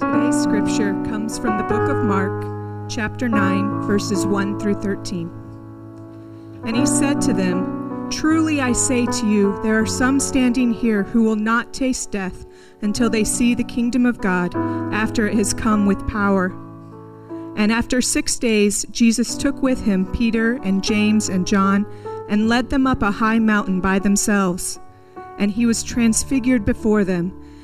Today's scripture comes from the book of Mark, chapter 9, verses 1 through 13. And he said to them, Truly I say to you, there are some standing here who will not taste death until they see the kingdom of God after it has come with power. And after six days, Jesus took with him Peter and James and John and led them up a high mountain by themselves. And he was transfigured before them,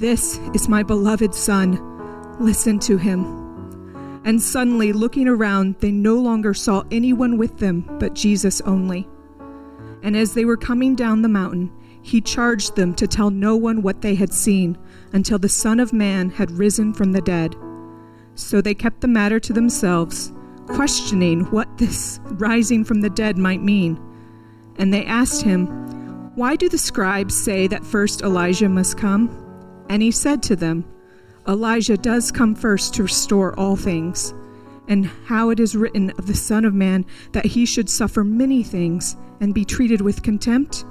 This is my beloved Son. Listen to him. And suddenly, looking around, they no longer saw anyone with them but Jesus only. And as they were coming down the mountain, he charged them to tell no one what they had seen until the Son of Man had risen from the dead. So they kept the matter to themselves, questioning what this rising from the dead might mean. And they asked him, Why do the scribes say that first Elijah must come? And he said to them, Elijah does come first to restore all things. And how it is written of the Son of Man that he should suffer many things and be treated with contempt?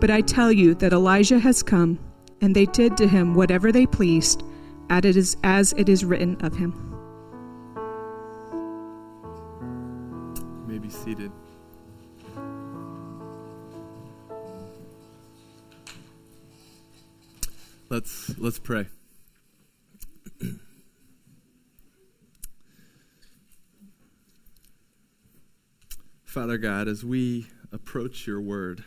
But I tell you that Elijah has come, and they did to him whatever they pleased, as it is, written of him. You may be seated. Let's let's pray. Father God, as we approach your word,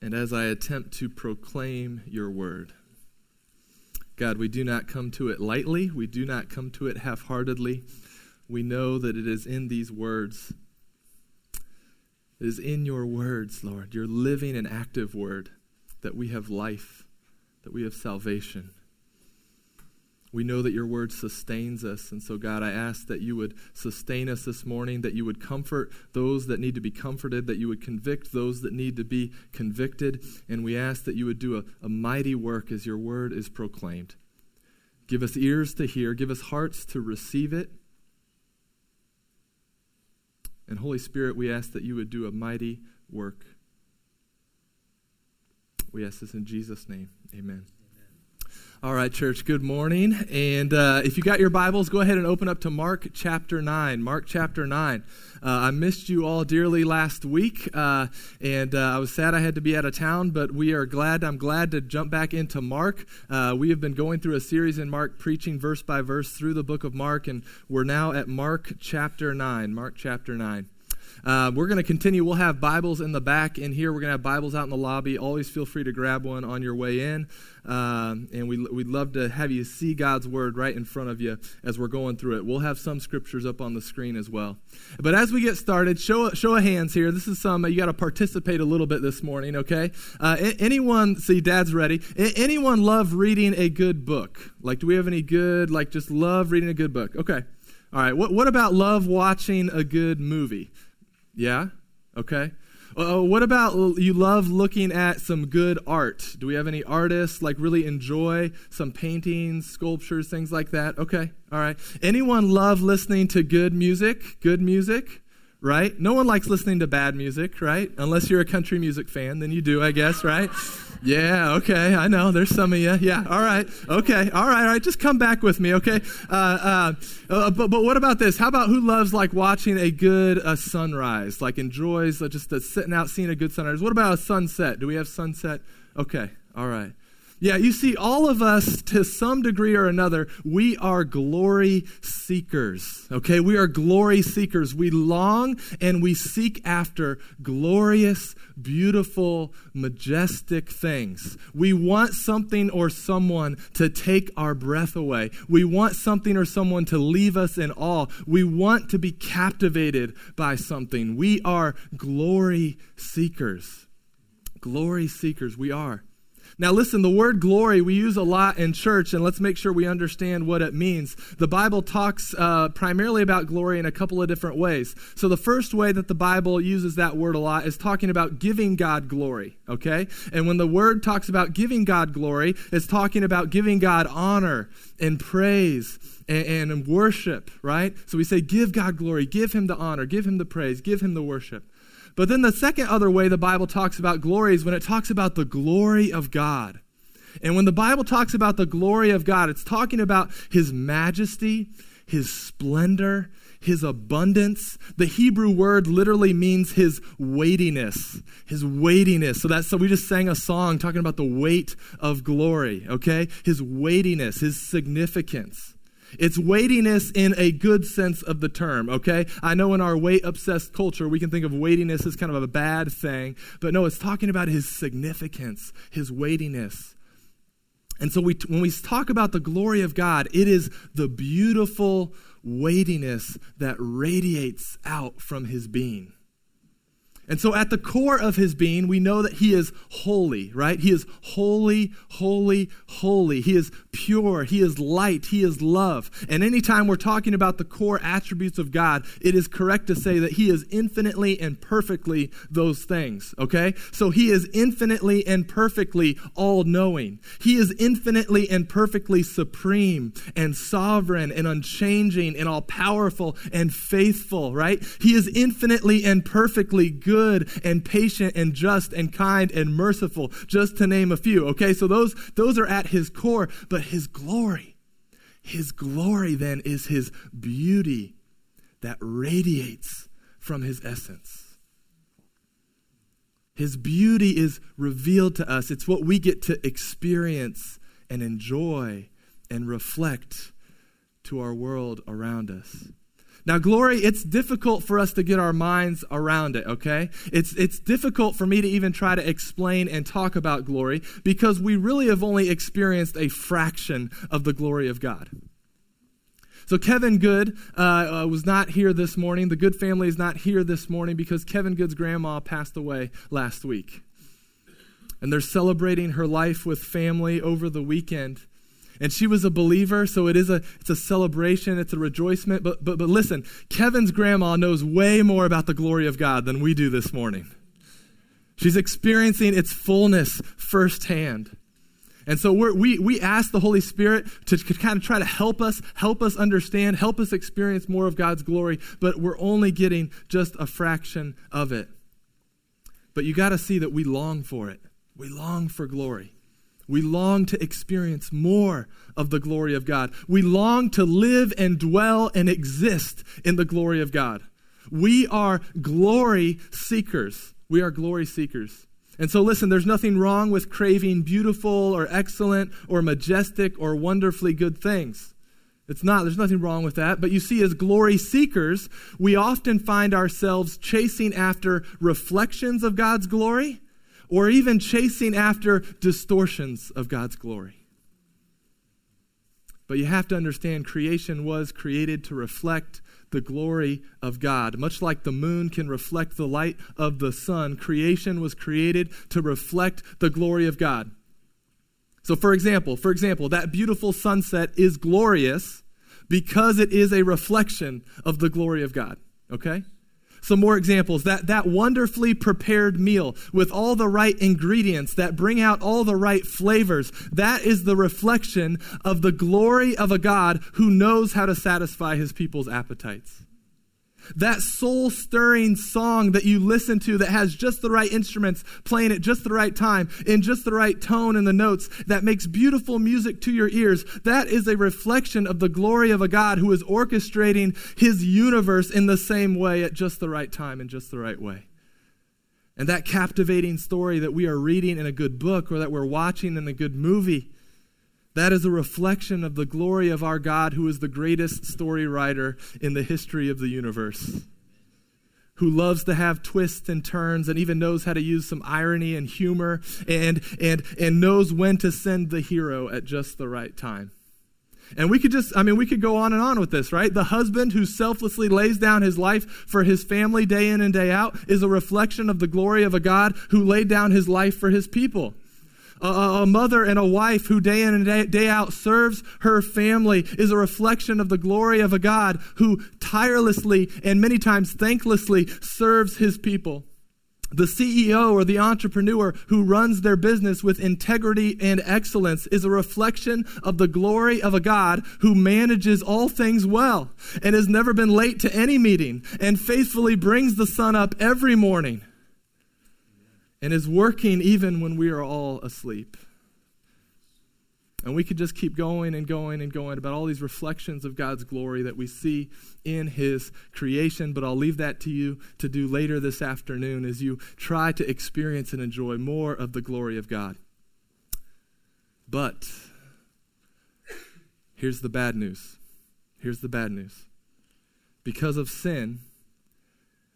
and as I attempt to proclaim your word, God, we do not come to it lightly. We do not come to it half heartedly. We know that it is in these words. It is in your words, Lord, your living and active word, that we have life, that we have salvation. We know that your word sustains us. And so, God, I ask that you would sustain us this morning, that you would comfort those that need to be comforted, that you would convict those that need to be convicted. And we ask that you would do a, a mighty work as your word is proclaimed. Give us ears to hear, give us hearts to receive it. And Holy Spirit, we ask that you would do a mighty work. We ask this in Jesus' name. Amen. All right, church, good morning. And uh, if you got your Bibles, go ahead and open up to Mark chapter 9. Mark chapter 9. Uh, I missed you all dearly last week, uh, and uh, I was sad I had to be out of town, but we are glad. I'm glad to jump back into Mark. Uh, we have been going through a series in Mark, preaching verse by verse through the book of Mark, and we're now at Mark chapter 9. Mark chapter 9. Uh, we're going to continue. We'll have Bibles in the back in here. We're going to have Bibles out in the lobby. Always feel free to grab one on your way in. Um, and we, we'd love to have you see God's Word right in front of you as we're going through it. We'll have some scriptures up on the screen as well. But as we get started, show, show of hands here. This is some, you got to participate a little bit this morning, okay? Uh, anyone, see, Dad's ready. anyone love reading a good book? Like, do we have any good, like, just love reading a good book? Okay. All right. What, what about love watching a good movie? Yeah? Okay. Uh, what about you love looking at some good art? Do we have any artists like really enjoy some paintings, sculptures, things like that? Okay. All right. Anyone love listening to good music? Good music? Right? No one likes listening to bad music, right? Unless you're a country music fan, then you do, I guess, right? Yeah, okay, I know. There's some of you. Yeah, all right. Okay, all right, all right. Just come back with me, okay? Uh, uh, uh, but, but what about this? How about who loves like watching a good uh, sunrise, like enjoys uh, just sitting out seeing a good sunrise? What about a sunset? Do we have sunset? Okay, all right. Yeah, you see, all of us, to some degree or another, we are glory seekers. Okay, we are glory seekers. We long and we seek after glorious, beautiful, majestic things. We want something or someone to take our breath away. We want something or someone to leave us in awe. We want to be captivated by something. We are glory seekers. Glory seekers, we are. Now, listen, the word glory we use a lot in church, and let's make sure we understand what it means. The Bible talks uh, primarily about glory in a couple of different ways. So, the first way that the Bible uses that word a lot is talking about giving God glory, okay? And when the word talks about giving God glory, it's talking about giving God honor and praise and, and worship, right? So, we say, give God glory, give him the honor, give him the praise, give him the worship. But then the second other way the Bible talks about glory is when it talks about the glory of God. And when the Bible talks about the glory of God, it's talking about his majesty, his splendor, his abundance. The Hebrew word literally means his weightiness, his weightiness. So that's so we just sang a song talking about the weight of glory, okay? His weightiness, his significance. It's weightiness in a good sense of the term, okay? I know in our weight obsessed culture, we can think of weightiness as kind of a bad thing, but no, it's talking about his significance, his weightiness. And so we, when we talk about the glory of God, it is the beautiful weightiness that radiates out from his being. And so, at the core of his being, we know that he is holy, right? He is holy, holy, holy. He is pure. He is light. He is love. And anytime we're talking about the core attributes of God, it is correct to say that he is infinitely and perfectly those things, okay? So, he is infinitely and perfectly all knowing. He is infinitely and perfectly supreme and sovereign and unchanging and all powerful and faithful, right? He is infinitely and perfectly good good and patient and just and kind and merciful, just to name a few. Okay, so those, those are at his core, but his glory, his glory then is his beauty that radiates from his essence. His beauty is revealed to us. It's what we get to experience and enjoy and reflect to our world around us. Now, glory, it's difficult for us to get our minds around it, okay? It's, it's difficult for me to even try to explain and talk about glory because we really have only experienced a fraction of the glory of God. So, Kevin Good uh, uh, was not here this morning. The Good family is not here this morning because Kevin Good's grandma passed away last week. And they're celebrating her life with family over the weekend. And she was a believer, so it is a it's a celebration, it's a rejoicement. But but but listen, Kevin's grandma knows way more about the glory of God than we do this morning. She's experiencing its fullness firsthand. And so we we, ask the Holy Spirit to, to kind of try to help us, help us understand, help us experience more of God's glory, but we're only getting just a fraction of it. But you got to see that we long for it. We long for glory. We long to experience more of the glory of God. We long to live and dwell and exist in the glory of God. We are glory seekers. We are glory seekers. And so, listen, there's nothing wrong with craving beautiful or excellent or majestic or wonderfully good things. It's not, there's nothing wrong with that. But you see, as glory seekers, we often find ourselves chasing after reflections of God's glory or even chasing after distortions of God's glory. But you have to understand creation was created to reflect the glory of God. Much like the moon can reflect the light of the sun, creation was created to reflect the glory of God. So for example, for example, that beautiful sunset is glorious because it is a reflection of the glory of God. Okay? Some more examples. That, that wonderfully prepared meal with all the right ingredients that bring out all the right flavors, that is the reflection of the glory of a God who knows how to satisfy his people's appetites. That soul stirring song that you listen to that has just the right instruments playing at just the right time, in just the right tone in the notes, that makes beautiful music to your ears, that is a reflection of the glory of a God who is orchestrating his universe in the same way at just the right time in just the right way. And that captivating story that we are reading in a good book or that we're watching in a good movie that is a reflection of the glory of our God, who is the greatest story writer in the history of the universe, who loves to have twists and turns and even knows how to use some irony and humor and, and, and knows when to send the hero at just the right time. And we could just, I mean, we could go on and on with this, right? The husband who selflessly lays down his life for his family day in and day out is a reflection of the glory of a God who laid down his life for his people A, mother and a wife who day in and day out serves her family is a reflection of the glory of a God who tirelessly and many times thanklessly serves his people. The CEO or the entrepreneur who runs their business with integrity and excellence is a reflection of the glory of a God who manages all things well and has never been late to any meeting and faithfully brings the sun up every morning and is working even when we are all asleep. And we could just keep going and going and going about all these reflections of God's glory that we see in His creation. But I'll leave that to you to do later this afternoon as you try to experience and enjoy more of the glory of God. But here's the bad news. Here's the bad news. Because of sin,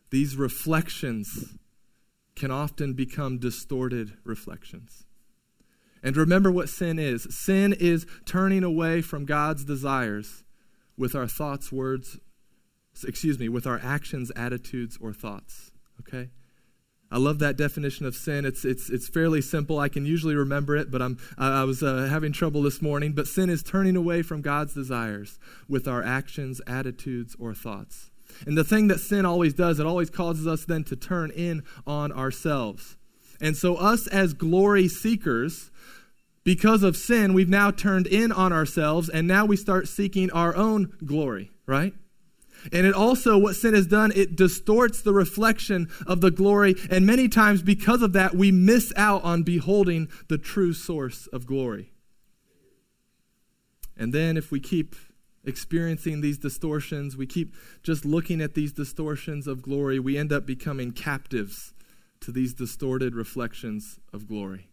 these reflections can often become distorted reflections. And remember what sin is sin is turning away from God's desires with our thoughts, words, excuse me, with our actions, attitudes, or thoughts. Okay? I love that definition of sin. It's, it's, it's fairly simple. I can usually remember it, but I'm, I, was uh, having trouble this morning. But sin is turning away from God's desires with our actions, attitudes, or thoughts. And the thing that sin always does, it always causes us then to turn in on ourselves. And so, us as glory seekers, because of sin, we've now turned in on ourselves, and now we start seeking our own glory, right? And it also, what sin has done, it distorts the reflection of the glory. And many times, because of that, we miss out on beholding the true source of glory. And then, if we keep experiencing these distortions, we keep just looking at these distortions of glory, we end up becoming captives to these distorted reflections of glory.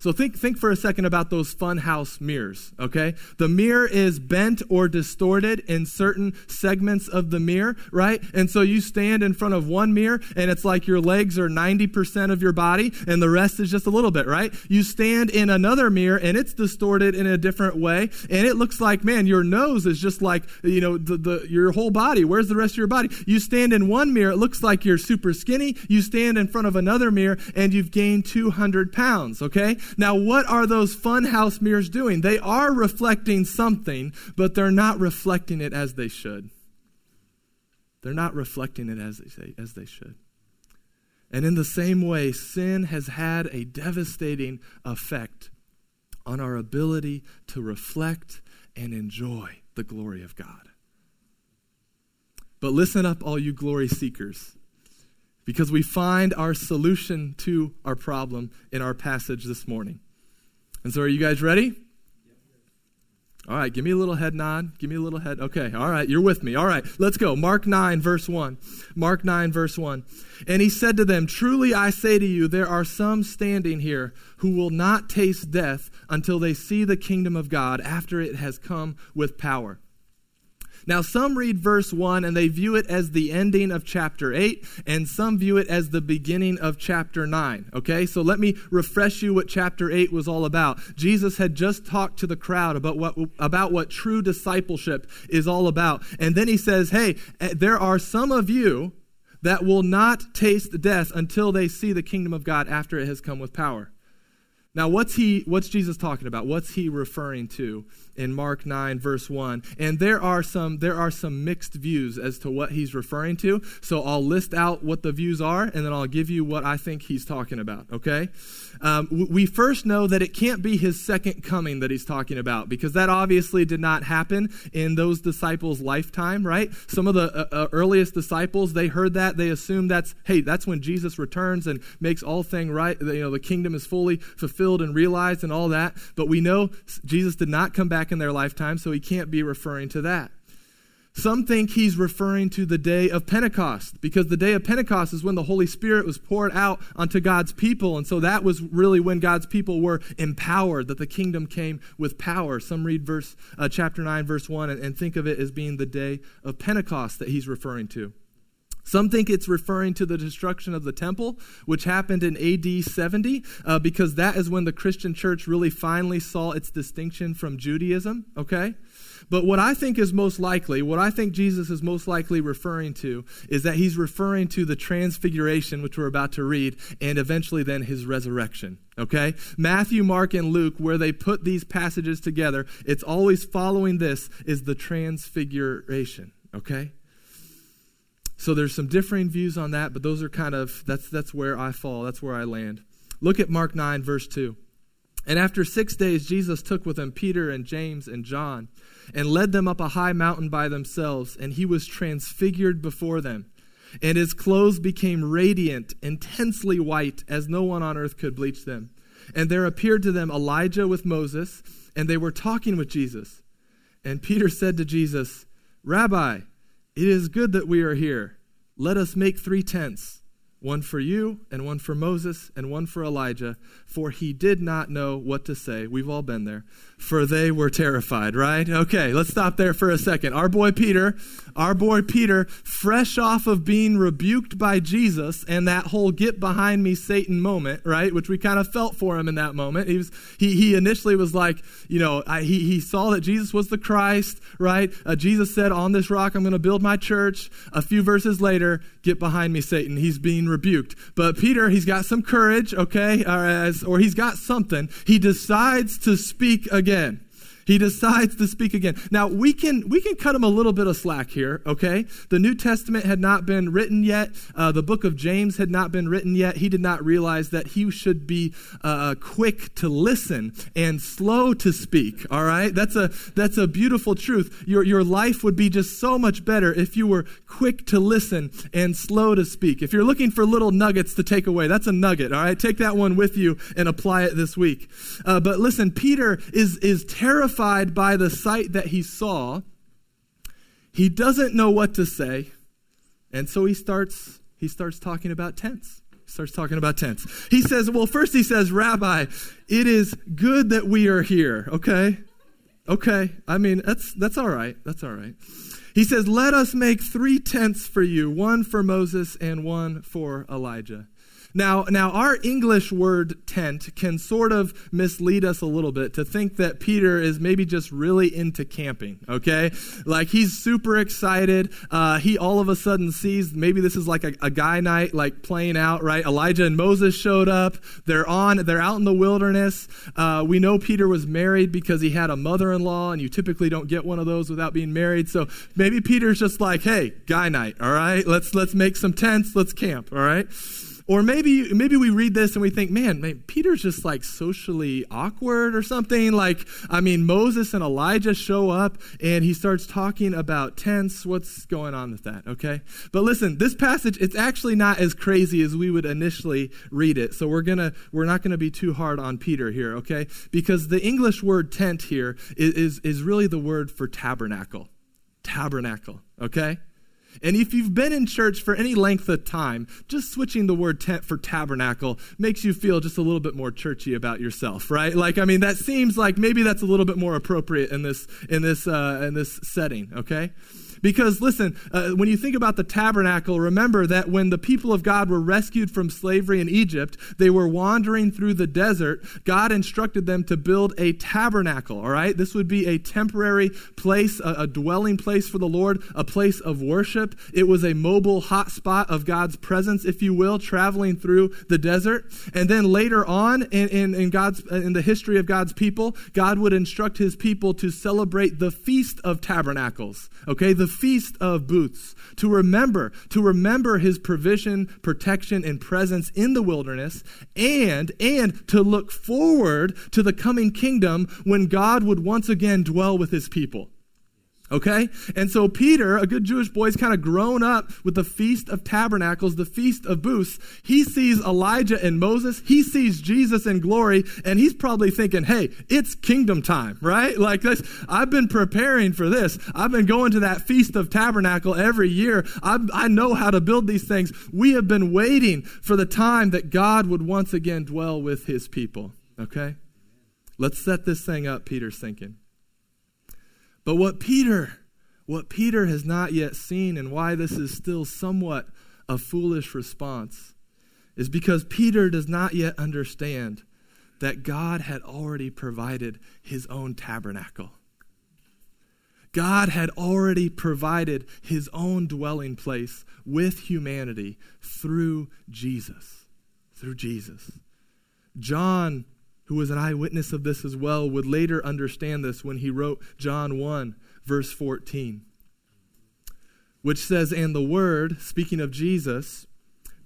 So think, think for a second about those funhouse mirrors, okay? The mirror is bent or distorted in certain segments of the mirror, right? And so you stand in front of one mirror and it's like your legs are 90% of your body and the rest is just a little bit, right? You stand in another mirror and it's distorted in a different way and it looks like, man, your nose is just like, you know, the, the, your whole body. Where's the rest of your body? You stand in one mirror, it looks like you're super skinny. You stand in front of another mirror and you've gained 200 pounds, okay? Now, what are those funhouse mirrors doing? They are reflecting something, but they're not reflecting it as they should. They're not reflecting it as they, say, as they should. And in the same way, sin has had a devastating effect on our ability to reflect and enjoy the glory of God. But listen up, all you glory seekers because we find our solution to our problem in our passage this morning. And so, are you guys ready? All right, give me a little head nod. Give me a little head. Okay, all right, you're with me. All right, let's go. Mark 9, verse 1. Mark 9, verse 1. And he said to them, Truly I say to you, there are some standing here who will not taste death until they see the kingdom of God after it has come with power. Now, some read verse 1 and they view it as the ending of chapter 8, and some view it as the beginning of chapter 9. Okay, so let me refresh you what chapter 8 was all about. Jesus had just talked to the crowd about what, about what true discipleship is all about. And then he says, Hey, eh, there are some of you that will not taste death until they see the kingdom of God after it has come with power. Now, what's he what's Jesus talking about? What's he referring to? in Mark 9 verse 1. And there are some there are some mixed views as to what he's referring to. So I'll list out what the views are and then I'll give you what I think he's talking about, okay? Um, we first know that it can't be his second coming that he's talking about because that obviously did not happen in those disciples' lifetime, right? Some of the uh, uh, earliest disciples, they heard that, they assumed that's hey, that's when Jesus returns and makes all thing right, you know, the kingdom is fully fulfilled and realized and all that. But we know Jesus did not come back back in their lifetime, so he can't be referring to that. Some think he's referring to the day of Pentecost because the day of Pentecost is when the Holy Spirit was poured out onto God's people. And so that was really when God's people were empowered, that the kingdom came with power. Some read verse, uh, chapter 9, verse 1, and, and think of it as being the day of Pentecost that he's referring to. Some think it's referring to the destruction of the temple, which happened in AD 70, uh, because that is when the Christian church really finally saw its distinction from Judaism, okay? But what I think is most likely, what I think Jesus is most likely referring to, is that he's referring to the transfiguration, which we're about to read, and eventually then his resurrection. Okay? Matthew, Mark, and Luke, where they put these passages together, it's always following this, is the transfiguration. Okay? So there's some differing views on that, but those are kind of that's that's where I fall. That's where I land. Look at Mark 9 verse 2. And after 6 days Jesus took with him Peter and James and John and led them up a high mountain by themselves, and he was transfigured before them. And his clothes became radiant, intensely white, as no one on earth could bleach them. And there appeared to them Elijah with Moses, and they were talking with Jesus. And Peter said to Jesus, Rabbi, it is good that we are here. Let us make three tents one for you, and one for Moses, and one for Elijah, for he did not know what to say. We've all been there. For they were terrified, right? Okay, let's stop there for a second. Our boy Peter, our boy Peter, fresh off of being rebuked by Jesus and that whole get behind me, Satan moment, right? Which we kind of felt for him in that moment. He, was, he, he initially was like, you know, I, he, he saw that Jesus was the Christ, right? Uh, Jesus said, On this rock I'm going to build my church. A few verses later, get behind me, Satan. He's being rebuked. But Peter, he's got some courage, okay, or, as, or he's got something. He decides to speak again he decides to speak again. Now we can we can cut him a little bit of slack here. Okay, the New Testament had not been written yet. Uh, the book of James had not been written yet. He did not realize that he should be uh, quick to listen and slow to speak. All right, that's a that's a beautiful truth. Your your life would be just so much better if you were quick to listen and slow to speak. If you're looking for little nuggets to take away, that's a nugget. All right, take that one with you and apply it this week. Uh, but listen, Peter is is terrified terrified by the sight that he saw. He doesn't know what to say, and so he starts he starts talking about tents. He starts talking about tents. He says, well, first he says, Rabbi, it is good that we are here. Okay? Okay. I mean, that's that's all right. That's all right. He says, Let us make three tents for you, one for Moses and one for Elijah. Now, now our English word tent can sort of mislead us a little bit to think that Peter is maybe just really into camping, okay? Like he's super excited. Uh, he all of a sudden sees maybe this is like a, a guy night, like playing out, right? Elijah and Moses showed up. They're on, they're out in the wilderness. Uh, we know Peter was married because he had a mother in law, and you typically don't get one of those without being married. So maybe Peter's just like, hey, guy night, all right? Let's, let's make some tents, let's camp, all right? Or maybe maybe we read this and we think, man, man, Peter's just like socially awkward or something. Like, I mean, Moses and Elijah show up and he starts talking about tents. What's going on with that? Okay. But listen, this passage, it's actually not as crazy as we would initially read it. So we're gonna we're not gonna be too hard on Peter here, okay? Because the English word tent here is, is, is really the word for tabernacle. Tabernacle, okay? And if you've been in church for any length of time, just switching the word tent for tabernacle makes you feel just a little bit more churchy about yourself, right? Like, I mean, that seems like maybe that's a little bit more appropriate in this in this uh, in this setting, okay? Because, listen, uh, when you think about the tabernacle, remember that when the people of God were rescued from slavery in Egypt, they were wandering through the desert. God instructed them to build a tabernacle, all right? This would be a temporary place, a, a dwelling place for the Lord, a place of worship. It was a mobile hotspot of God's presence, if you will, traveling through the desert. And then later on in, in, in, God's, in the history of God's people, God would instruct his people to celebrate the Feast of Tabernacles, okay? The feast of booths, to remember, to remember his provision, protection, and presence in the wilderness, and, and to look forward to the coming kingdom when God would once again dwell with his people. Okay? And so Peter, a good Jewish boy, is kind of grown up with the Feast of Tabernacles, the Feast of Booths. He sees Elijah and Moses. He sees Jesus in glory, and he's probably thinking, hey, it's kingdom time, right? Like this. I've been preparing for this. I've been going to that Feast of Tabernacle every year. i I know how to build these things. We have been waiting for the time that God would once again dwell with his people. Okay? Let's set this thing up, Peter's thinking. But what Peter, what Peter has not yet seen, and why this is still somewhat a foolish response is because Peter does not yet understand that God had already provided his own tabernacle. God had already provided his own dwelling place with humanity through Jesus. Through Jesus. John, who was an eyewitness of this as well, would later understand this when he wrote John 1, verse 14, which says, And the Word, speaking of Jesus,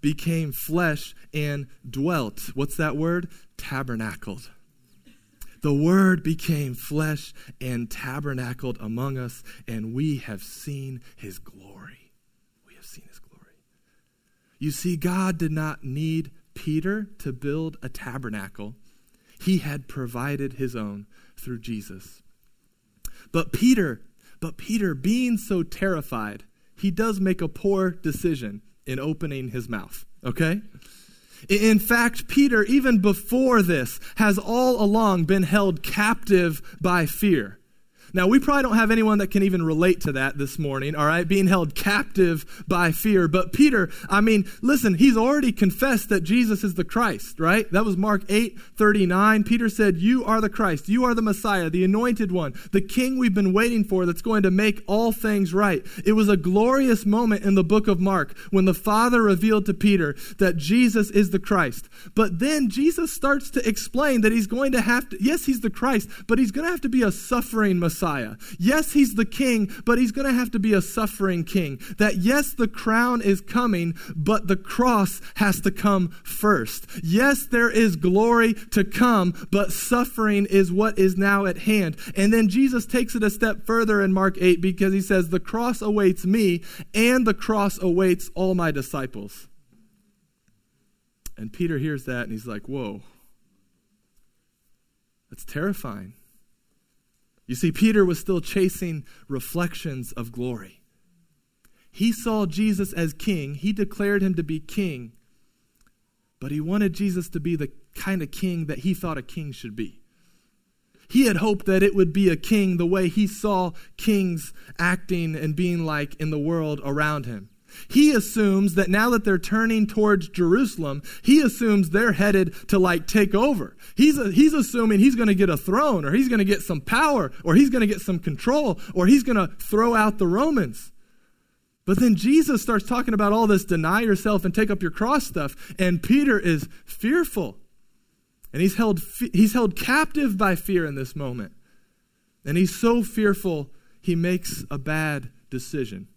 became flesh and dwelt. What's that word? Tabernacled. The Word became flesh and tabernacled among us, and we have seen His glory. We have seen His glory. You see, God did not need Peter to build a tabernacle, He had provided His own through Jesus. But Peter, but Peter, being so terrified, he does make a poor decision in opening his mouth, okay? In fact, Peter, even before this, has all along been held captive by fear. Now, we probably don't have anyone that can even relate to that this morning, all right? Being held captive by fear. But Peter, I mean, listen, he's already confessed that Jesus is the Christ, right? That was Mark 8 39. Peter said, You are the Christ. You are the Messiah, the anointed one, the King we've been waiting for that's going to make all things right. It was a glorious moment in the book of Mark when the Father revealed to Peter that Jesus is the Christ. But then Jesus starts to explain that he's going to have to, yes, he's the Christ, but he's going to have to be a suffering Messiah. Messiah. Yes, he's the king, but he's going to have to be a suffering king. That yes, the crown is coming, but the cross has to come first. Yes, there is glory to come, but suffering is what is now at hand. And then Jesus takes it a step further in Mark 8 because he says, The cross awaits me, and the cross awaits all my disciples. And Peter hears that and he's like, Whoa, that's terrifying. You see, Peter was still chasing reflections of glory. He saw Jesus as king, he declared him to be king, but he wanted Jesus to be the kind of king that he thought a king should be. He had hoped that it would be a king the way he saw kings acting and being like in the world around him. He assumes that now that they're turning towards Jerusalem, he assumes they're headed to like take over. He's, a, he's assuming he's going to get a throne or he's going to get some power or he's going to get some control or he's going to throw out the Romans. But then Jesus starts talking about all this deny yourself and take up your cross stuff, and Peter is fearful. And he's held, he's held captive by fear in this moment. And he's so fearful, he makes a bad decision.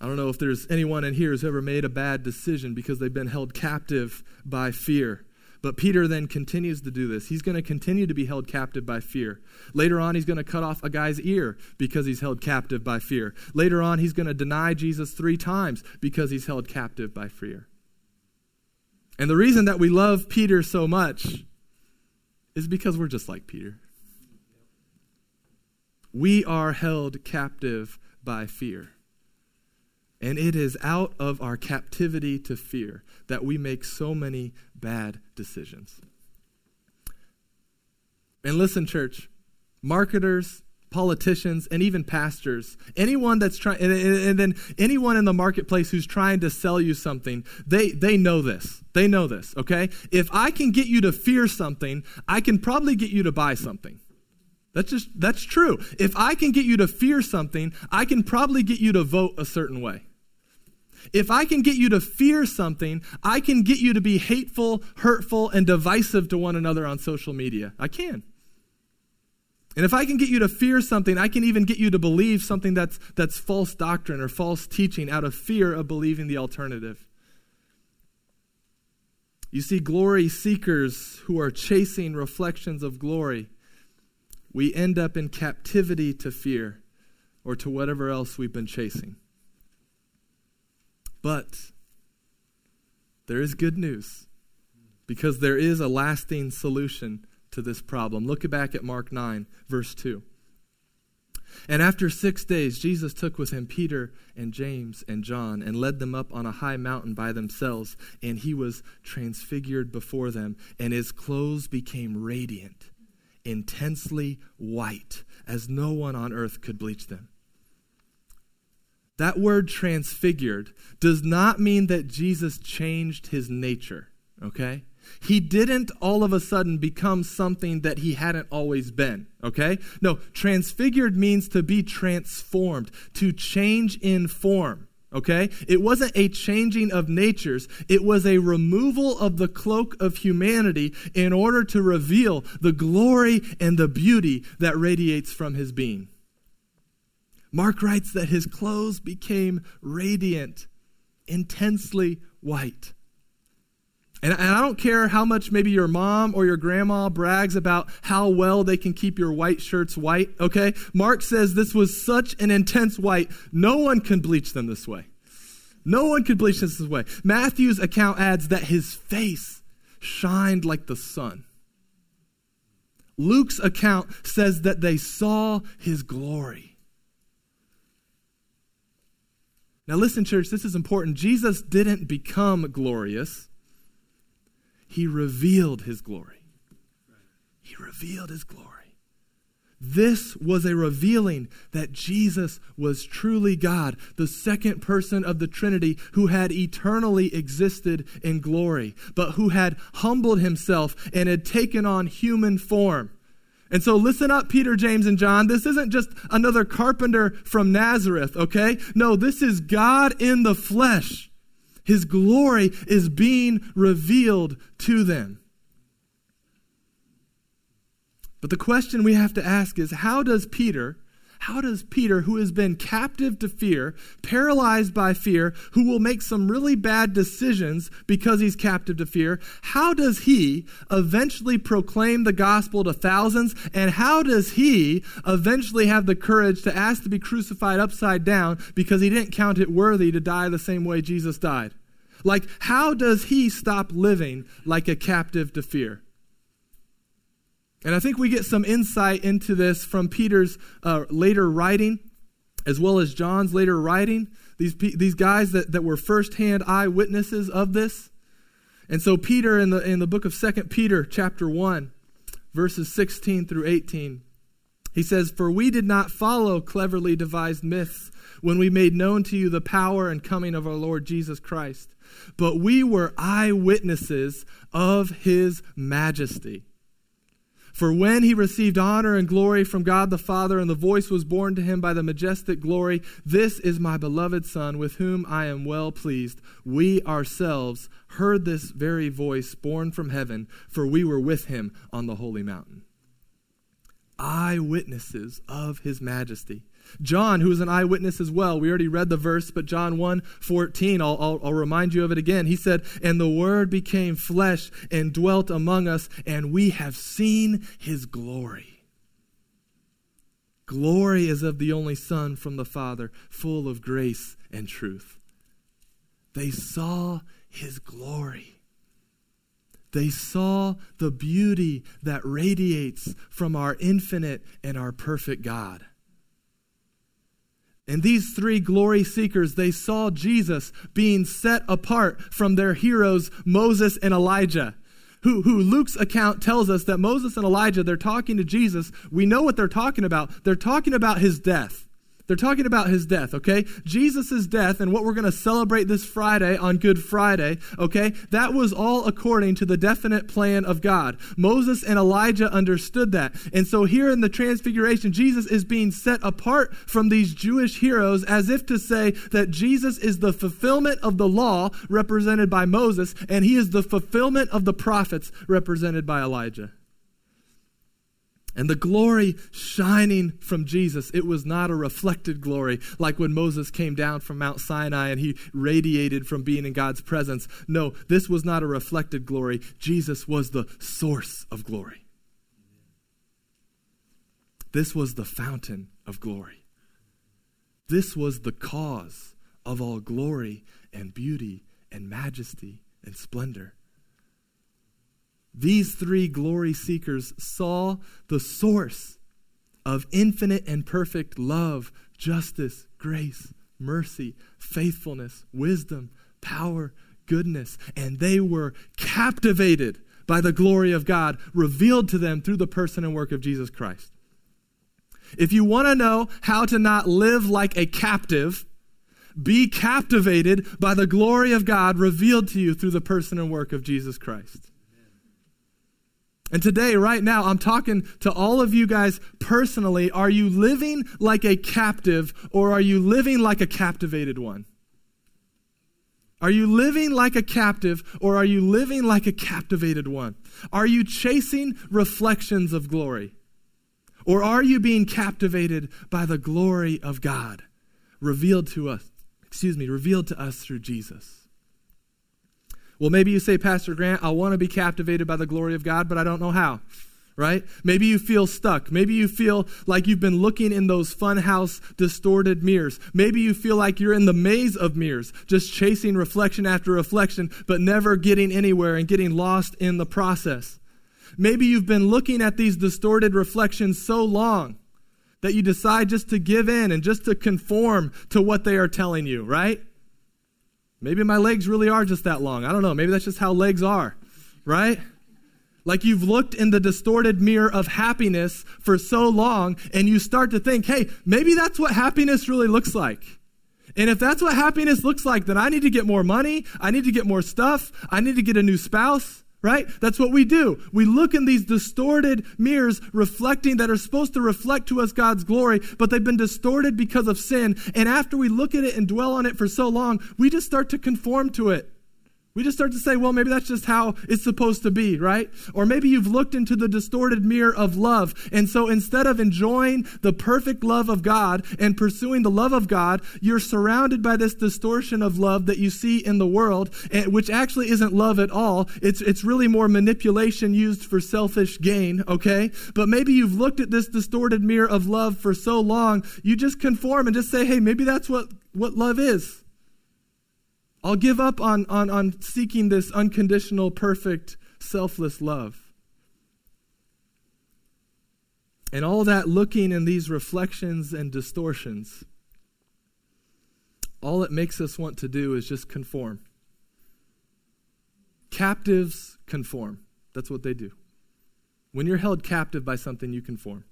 I don't know if there's anyone in here who's ever made a bad decision because they've been held captive by fear. But Peter then continues to do this. He's going to continue to be held captive by fear. Later on, he's going to cut off a guy's ear because he's held captive by fear. Later on, he's going to deny Jesus three times because he's held captive by fear. And the reason that we love Peter so much is because we're just like Peter. We are held captive by fear. And it is out of our captivity to fear that we make so many bad decisions. And listen, church, marketers, politicians, and even pastors, anyone that's trying, and, and, then anyone in the marketplace who's trying to sell you something, they, they know this. They know this, okay? If I can get you to fear something, I can probably get you to buy something. That's just, that's true. If I can get you to fear something, I can probably get you to vote a certain way. If I can get you to fear something, I can get you to be hateful, hurtful, and divisive to one another on social media. I can. And if I can get you to fear something, I can even get you to believe something that's, that's false doctrine or false teaching out of fear of believing the alternative. You see, glory seekers who are chasing reflections of glory we end up in captivity to fear or to whatever else we've been chasing. But there is good news because there is a lasting solution to this problem. Look back at Mark 9, verse 2. And after six days, Jesus took with him Peter and James and John and led them up on a high mountain by themselves. And he was transfigured before them, and his clothes became radiant intensely white, as no one on earth could bleach them. that word transfigured does not mean that Jesus changed his nature, okay? He didn't all of a sudden become something that he hadn't always been, okay? No, transfigured means to be transformed, to change in form, okay? It wasn't a changing of natures, it was a removal of the cloak of humanity in order to reveal the glory and the beauty that radiates from his being. Mark writes that his clothes became radiant, intensely white. And, I don't care how much maybe your mom or your grandma brags about how well they can keep your white shirts white, okay? Mark says this was such an intense white, no one can bleach them this way. No one could bleach this way. Matthew's account adds that his face shined like the sun. Luke's account says that they saw his glory. Now, listen, church, this is important. Jesus didn't become glorious, he revealed his glory. He revealed his glory. This was a revealing that Jesus was truly God, the second person of the Trinity who had eternally existed in glory, but who had humbled himself and had taken on human form and so listen up, Peter, James, and John. This isn't just another carpenter from Nazareth, okay? No, this is God in the flesh. His glory is being revealed to them. But the question we have to ask is how does Peter how does Peter, who has been captive to fear, paralyzed by fear, who will make some really bad decisions because he's captive to fear, how does he eventually proclaim the gospel to thousands? And how does he eventually have the courage to ask to be crucified upside down because he didn't count it worthy to die the same way Jesus died? Like, how does he stop living like a captive to fear? And I think we get some insight into this from Peter's uh, later writing, as well as John's later writing. These, these guys that, that were firsthand eyewitnesses of this. And so Peter in the, in the book of Second Peter, chapter 1, verses 16 through 18, he says, For we did not follow cleverly devised myths when we made known to you the power and coming of our Lord Jesus Christ, but we were eyewitnesses of his majesty. For when he received honor and glory from God the Father, and the voice was borne to him by the majestic glory, This is my beloved Son, with whom I am well pleased. We ourselves heard this very voice borne from heaven, for we were with him on the holy mountain. Eyewitnesses of his majesty. John, who was an eyewitness as well, we already read the verse, but John 1 14, I'll, I'll, I'll, remind you of it again. He said, And the Word became flesh and dwelt among us, and we have seen his glory. Glory is of the only Son from the Father, full of grace and truth. They saw his glory. They saw the beauty that radiates from our infinite and our perfect God. And these three glory seekers, they saw Jesus being set apart from their heroes, Moses and Elijah. Who, who Luke's account tells us that Moses and Elijah, they're talking to Jesus. We know what they're talking about. They're talking about his death. They're talking about his death, okay? Jesus' death and what we're going to celebrate this Friday on Good Friday, okay? That was all according to the definite plan of God. Moses and Elijah understood that. And so here in the Transfiguration, Jesus is being set apart from these Jewish heroes as if to say that Jesus is the fulfillment of the law represented by Moses, and he is the fulfillment of the prophets represented by Elijah. And the glory shining from Jesus, it was not a reflected glory like when Moses came down from Mount Sinai and he radiated from being in God's presence. No, this was not a reflected glory. Jesus was the source of glory. This was the fountain of glory. This was the cause of all glory and beauty and majesty and splendor. These three glory seekers saw the source of infinite and perfect love, justice, grace, mercy, faithfulness, wisdom, power, goodness, and they were captivated by the glory of God revealed to them through the person and work of Jesus Christ. If you want to know how to not live like a captive, be captivated by the glory of God revealed to you through the person and work of Jesus Christ. And today, right now, I'm talking to all of you guys personally. Are you living like a captive or are you living like a captivated one? Are you living like a captive or are you living like a captivated one? Are you chasing reflections of glory? Or are you being captivated by the glory of God revealed to us, excuse me, revealed to us through Jesus? Well, maybe you say, Pastor Grant, I want to be captivated by the glory of God, but I don't know how right? Maybe you feel stuck. Maybe you feel like you've been looking in those funhouse distorted mirrors. Maybe you feel like you're in the maze of mirrors, just chasing reflection after reflection, but never getting anywhere and getting lost in the process. Maybe you've been looking at these distorted reflections so long that you decide just to give in and just to conform to what they are telling you, right? Maybe my legs really are just that long. I don't know. Maybe that's just how legs are, right? Like you've looked in the distorted mirror of happiness for so long, and you start to think, hey, maybe that's what happiness really looks like. And if that's what happiness looks like, then I need to get more money. I need to get more stuff. I need to get a new spouse right? That's what we do. We look in these distorted mirrors reflecting that are supposed to reflect to us God's glory, but they've been distorted because of sin. And after we look at it and dwell on it for so long, we just start to conform to it. We just start to say, well, maybe that's just how it's supposed to be, right? Or maybe you've looked into the distorted mirror of love. And so instead of enjoying the perfect love of God and pursuing the love of God, you're surrounded by this distortion of love that you see in the world, eh, which actually isn't love at all. It's, it's really more manipulation used for selfish gain, okay? But maybe you've looked at this distorted mirror of love for so long, you just conform and just say, hey, maybe that's what, what love is. I'll give up on, on, on seeking this unconditional, perfect, selfless love. And all that looking in these reflections and distortions, all it makes us want to do is just conform. Captives conform. That's what they do. When you're held captive by something, you conform.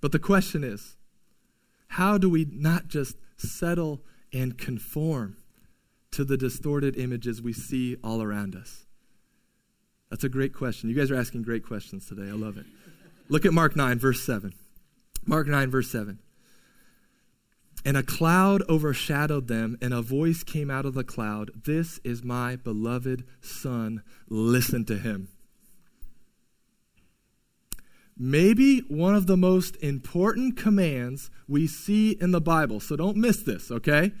But the question is how do we not just settle and conform? To the distorted images we see all around us? That's a great question. You guys are asking great questions today. I love it. Look at Mark 9, verse 7. Mark 9, verse 7. And a cloud overshadowed them, and a voice came out of the cloud This is my beloved Son. Listen to him. Maybe one of the most important commands we see in the Bible. So don't miss this, okay?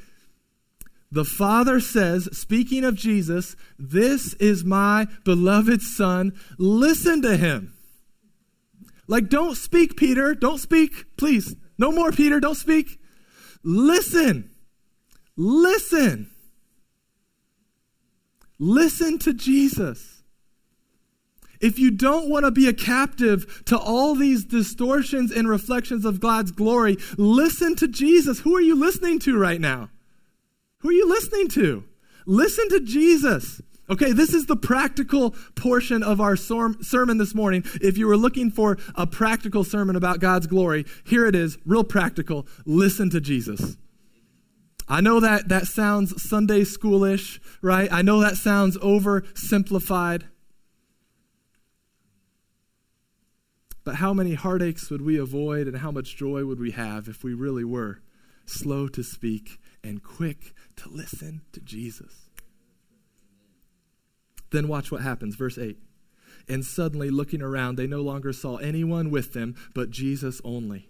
The Father says, speaking of Jesus, This is my beloved Son. Listen to him. Like, don't speak, Peter. Don't speak, please. No more, Peter. Don't speak. Listen. Listen. Listen to Jesus. If you don't want to be a captive to all these distortions and reflections of God's glory, listen to Jesus. Who are you listening to right now? Who are you listening to? Listen to Jesus. Okay, this is the practical portion of our sermon this morning. If you were looking for a practical sermon about God's glory, here it is, real practical. Listen to Jesus. I know that that sounds Sunday schoolish, right? I know that sounds oversimplified. But how many heartaches would we avoid and how much joy would we have if we really were slow to speak and quick to listen to Jesus. Then watch what happens. Verse 8. And suddenly, looking around, they no longer saw anyone with them but Jesus only.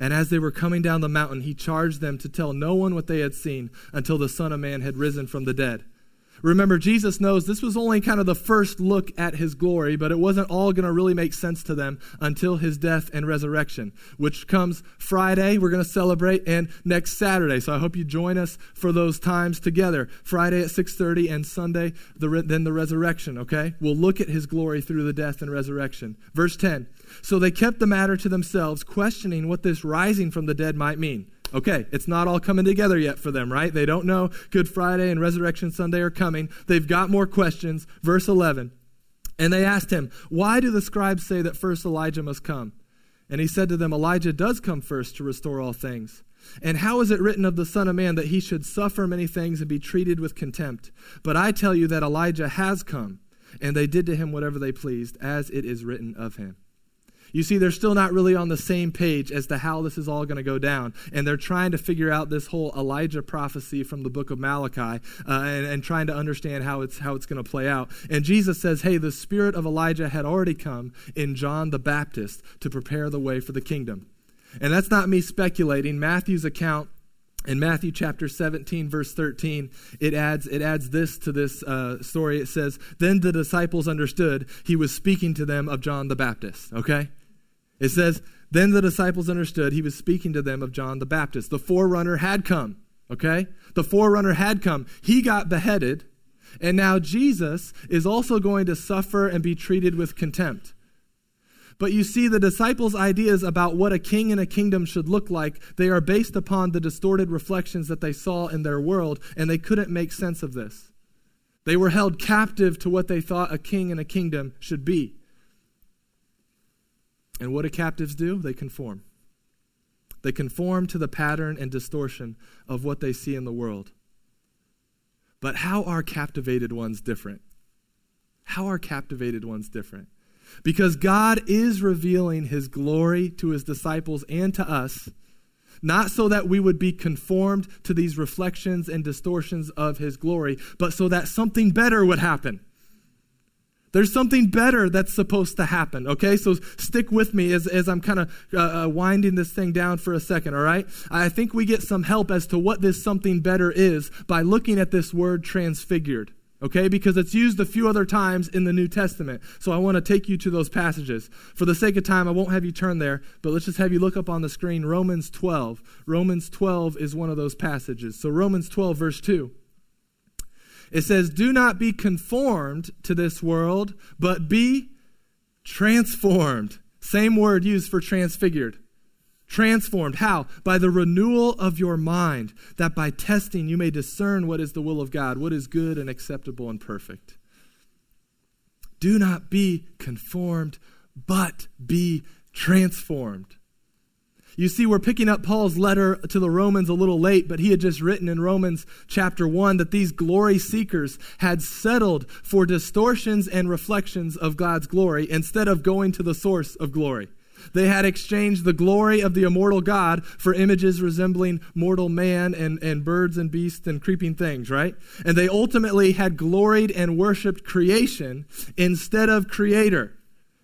And as they were coming down the mountain, he charged them to tell no one what they had seen until the Son of Man had risen from the dead. Remember, Jesus knows this was only kind of the first look at his glory, but it wasn't all going to really make sense to them until his death and resurrection, which comes Friday. We're going to celebrate and next Saturday. So I hope you join us for those times together. Friday at 6:30 and Sunday the then the resurrection, okay? We'll look at his glory through the death and resurrection. Verse 10. So they kept the matter to themselves, questioning what this rising from the dead might mean. Okay, it's not all coming together yet for them, right? They don't know Good Friday and Resurrection Sunday are coming. They've got more questions. Verse 11. And they asked him, Why do the scribes say that first Elijah must come? And he said to them, Elijah does come first to restore all things. And how is it written of the Son of Man that he should suffer many things and be treated with contempt? But I tell you that Elijah has come, and they did to him whatever they pleased, as it is written of him. You see, they're still not really on the same page as to how this is all going to go down. And they're trying to figure out this whole Elijah prophecy from the book of Malachi uh, and, and trying to understand how it's, how it's going to play out. And Jesus says, hey, the spirit of Elijah had already come in John the Baptist to prepare the way for the kingdom. And that's not me speculating. Matthew's account in Matthew chapter 17, verse 13, it adds, it adds this to this uh, story. It says, Then the disciples understood he was speaking to them of John the Baptist. Okay? It says, Then the disciples understood he was speaking to them of John the Baptist. The forerunner had come. Okay? The forerunner had come. He got beheaded. And now Jesus is also going to suffer and be treated with contempt. But you see, the disciples' ideas about what a king and a kingdom should look like, they are based upon the distorted reflections that they saw in their world, and they couldn't make sense of this. They were held captive to what they thought a king and a kingdom should be. And what do captives do? They conform. They conform to the pattern and distortion of what they see in the world. But how are captivated ones different? How are captivated ones different? Because God is revealing his glory to his disciples and to us, not so that we would be conformed to these reflections and distortions of his glory, but so that something better would happen. There's something better that's supposed to happen, okay? So stick with me as, as I'm kind of uh, uh, winding this thing down for a second, all right? I think we get some help as to what this something better is by looking at this word transfigured okay? Because it's used a few other times in the New Testament. So I want to take you to those passages. For the sake of time, I won't have you turn there, but let's just have you look up on the screen Romans 12. Romans 12 is one of those passages. So Romans 12, verse 2. It says, Do not be conformed to this world, but be transformed. Same word used for transfigured. Transformed. How? By the renewal of your mind, that by testing you may discern what is the will of God, what is good and acceptable and perfect. Do not be conformed, but be transformed. You see, we're picking up Paul's letter to the Romans a little late, but he had just written in Romans chapter 1 that these glory seekers had settled for distortions and reflections of God's glory instead of going to the source of glory. They had exchanged the glory of the immortal God for images resembling mortal man and, and birds and beasts and creeping things, right? And they ultimately had gloried and worshiped creation instead of creator.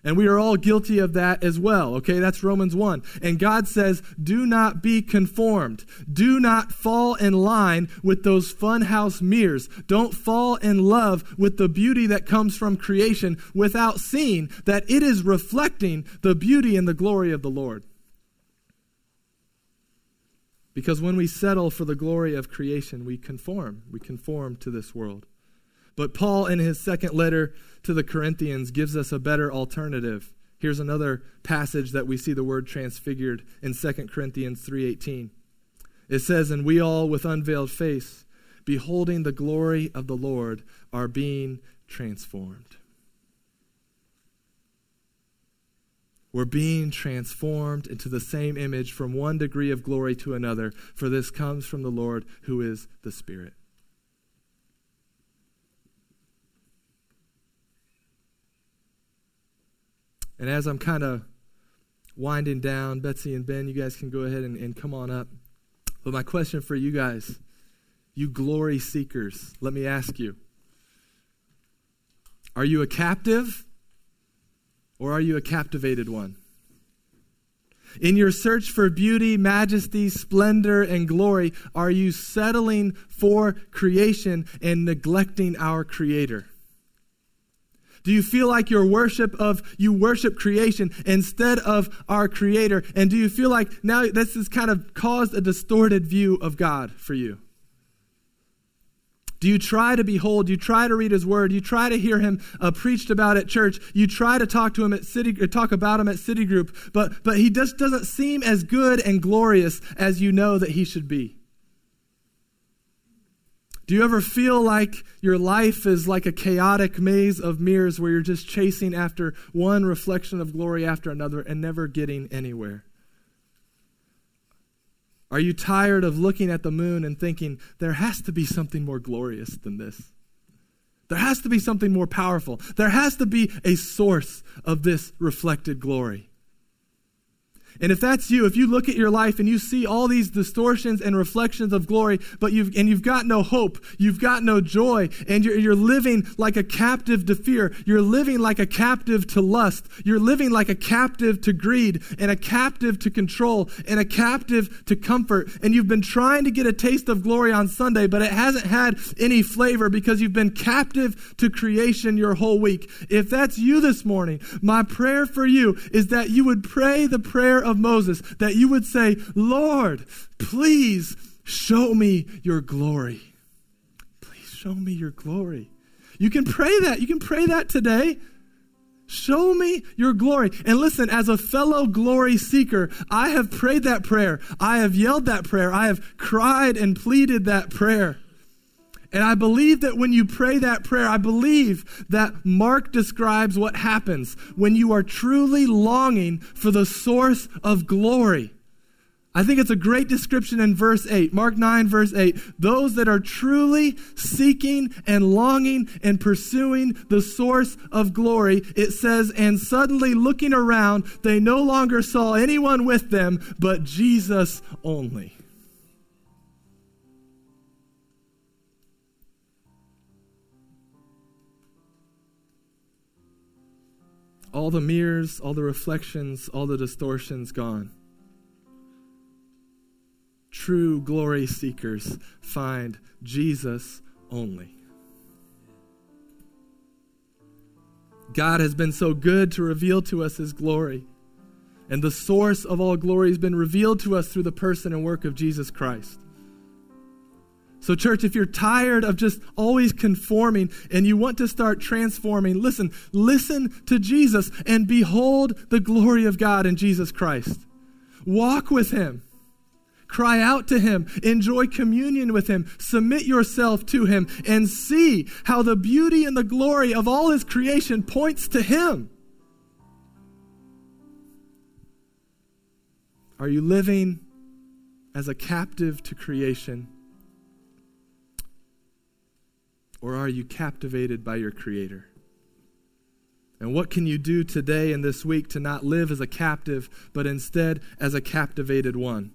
And we are all guilty of that as well. Okay, that's Romans 1. And God says, do not be conformed. Do not fall in line with those funhouse mirrors. Don't fall in love with the beauty that comes from creation without seeing that it is reflecting the beauty and the glory of the Lord. Because when we settle for the glory of creation, we conform. We conform to this world. But Paul, in his second letter to the Corinthians, gives us a better alternative. Here's another passage that we see the word transfigured in 2 Corinthians 3:18. It says, "And we all with unveiled face, beholding the glory of the Lord, are being transformed." We're being transformed into the same image from one degree of glory to another, for this comes from the Lord who is the Spirit. And as I'm kind of winding down, Betsy and Ben, you guys can go ahead and, and come on up. But my question for you guys, you glory seekers, let me ask you Are you a captive or are you a captivated one? In your search for beauty, majesty, splendor, and glory, are you settling for creation and neglecting our Creator? Do you feel like your worship of, you worship creation instead of our Creator? And do you feel like now this has kind of caused a distorted view of God for you? Do you try to behold? You try to read His Word? You try to hear Him uh, preached about at church. You try to talk to Him at city, or talk about Him at City Group, but but He just doesn't seem as good and glorious as you know that He should be. Do you ever feel like your life is like a chaotic maze of mirrors where you're just chasing after one reflection of glory after another and never getting anywhere? Are you tired of looking at the moon and thinking, there has to be something more glorious than this? There has to be something more powerful. There has to be a source of this reflected glory. And if that's you, if you look at your life and you see all these distortions and reflections of glory, but you've and you've got no hope, you've got no joy, and you're, you're living like a captive to fear, you're living like a captive to lust, you're living like a captive to greed, and a captive to control, and a captive to comfort, and you've been trying to get a taste of glory on Sunday, but it hasn't had any flavor because you've been captive to creation your whole week. If that's you this morning, my prayer for you is that you would pray the prayer of Moses that you would say, Lord, please show me your glory. Please show me your glory. You can pray that. You can pray that today. Show me your glory. And listen, as a fellow glory seeker, I have prayed that prayer. I have yelled that prayer. I have cried and pleaded that prayer. And I believe that when you pray that prayer, I believe that Mark describes what happens when you are truly longing for the source of glory. I think it's a great description in verse 8, Mark 9, verse 8. Those that are truly seeking and longing and pursuing the source of glory, it says, and suddenly looking around, they no longer saw anyone with them but Jesus only. All the mirrors, all the reflections, all the distortions gone. True glory seekers find Jesus only. God has been so good to reveal to us his glory. And the source of all glory has been revealed to us through the person and work of Jesus Christ. So, church, if you're tired of just always conforming and you want to start transforming, listen, listen to Jesus and behold the glory of God in Jesus Christ. Walk with Him. Cry out to Him. Enjoy communion with Him. Submit yourself to Him and see how the beauty and the glory of all His creation points to Him. Are you living as a captive to creation? Or are you captivated by your Creator? And what can you do today and this week to not live as a captive, but instead as a captivated one?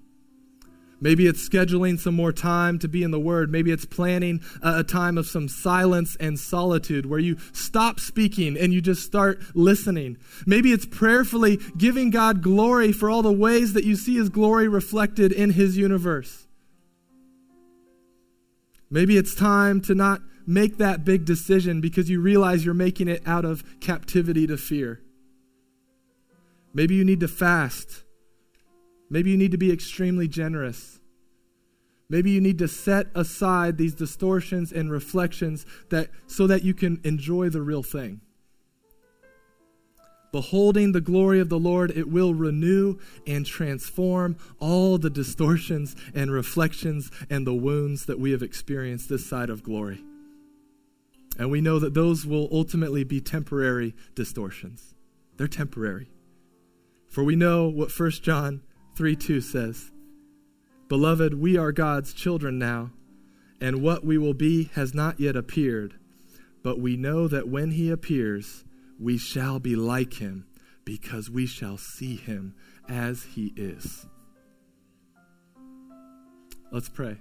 Maybe it's scheduling some more time to be in the Word. Maybe it's planning a, time of some silence and solitude where you stop speaking and you just start listening. Maybe it's prayerfully giving God glory for all the ways that you see His glory reflected in His universe. Maybe it's time to not make that big decision because you realize you're making it out of captivity to fear. Maybe you need to fast. Maybe you need to be extremely generous. Maybe you need to set aside these distortions and reflections that so that you can enjoy the real thing. Beholding the glory of the Lord, it will renew and transform all the distortions and reflections and the wounds that we have experienced this side of glory. And we know that those will ultimately be temporary distortions. They're temporary. For we know what 1 John 3 2 says Beloved, we are God's children now, and what we will be has not yet appeared. But we know that when he appears, we shall be like him, because we shall see him as he is. Let's pray.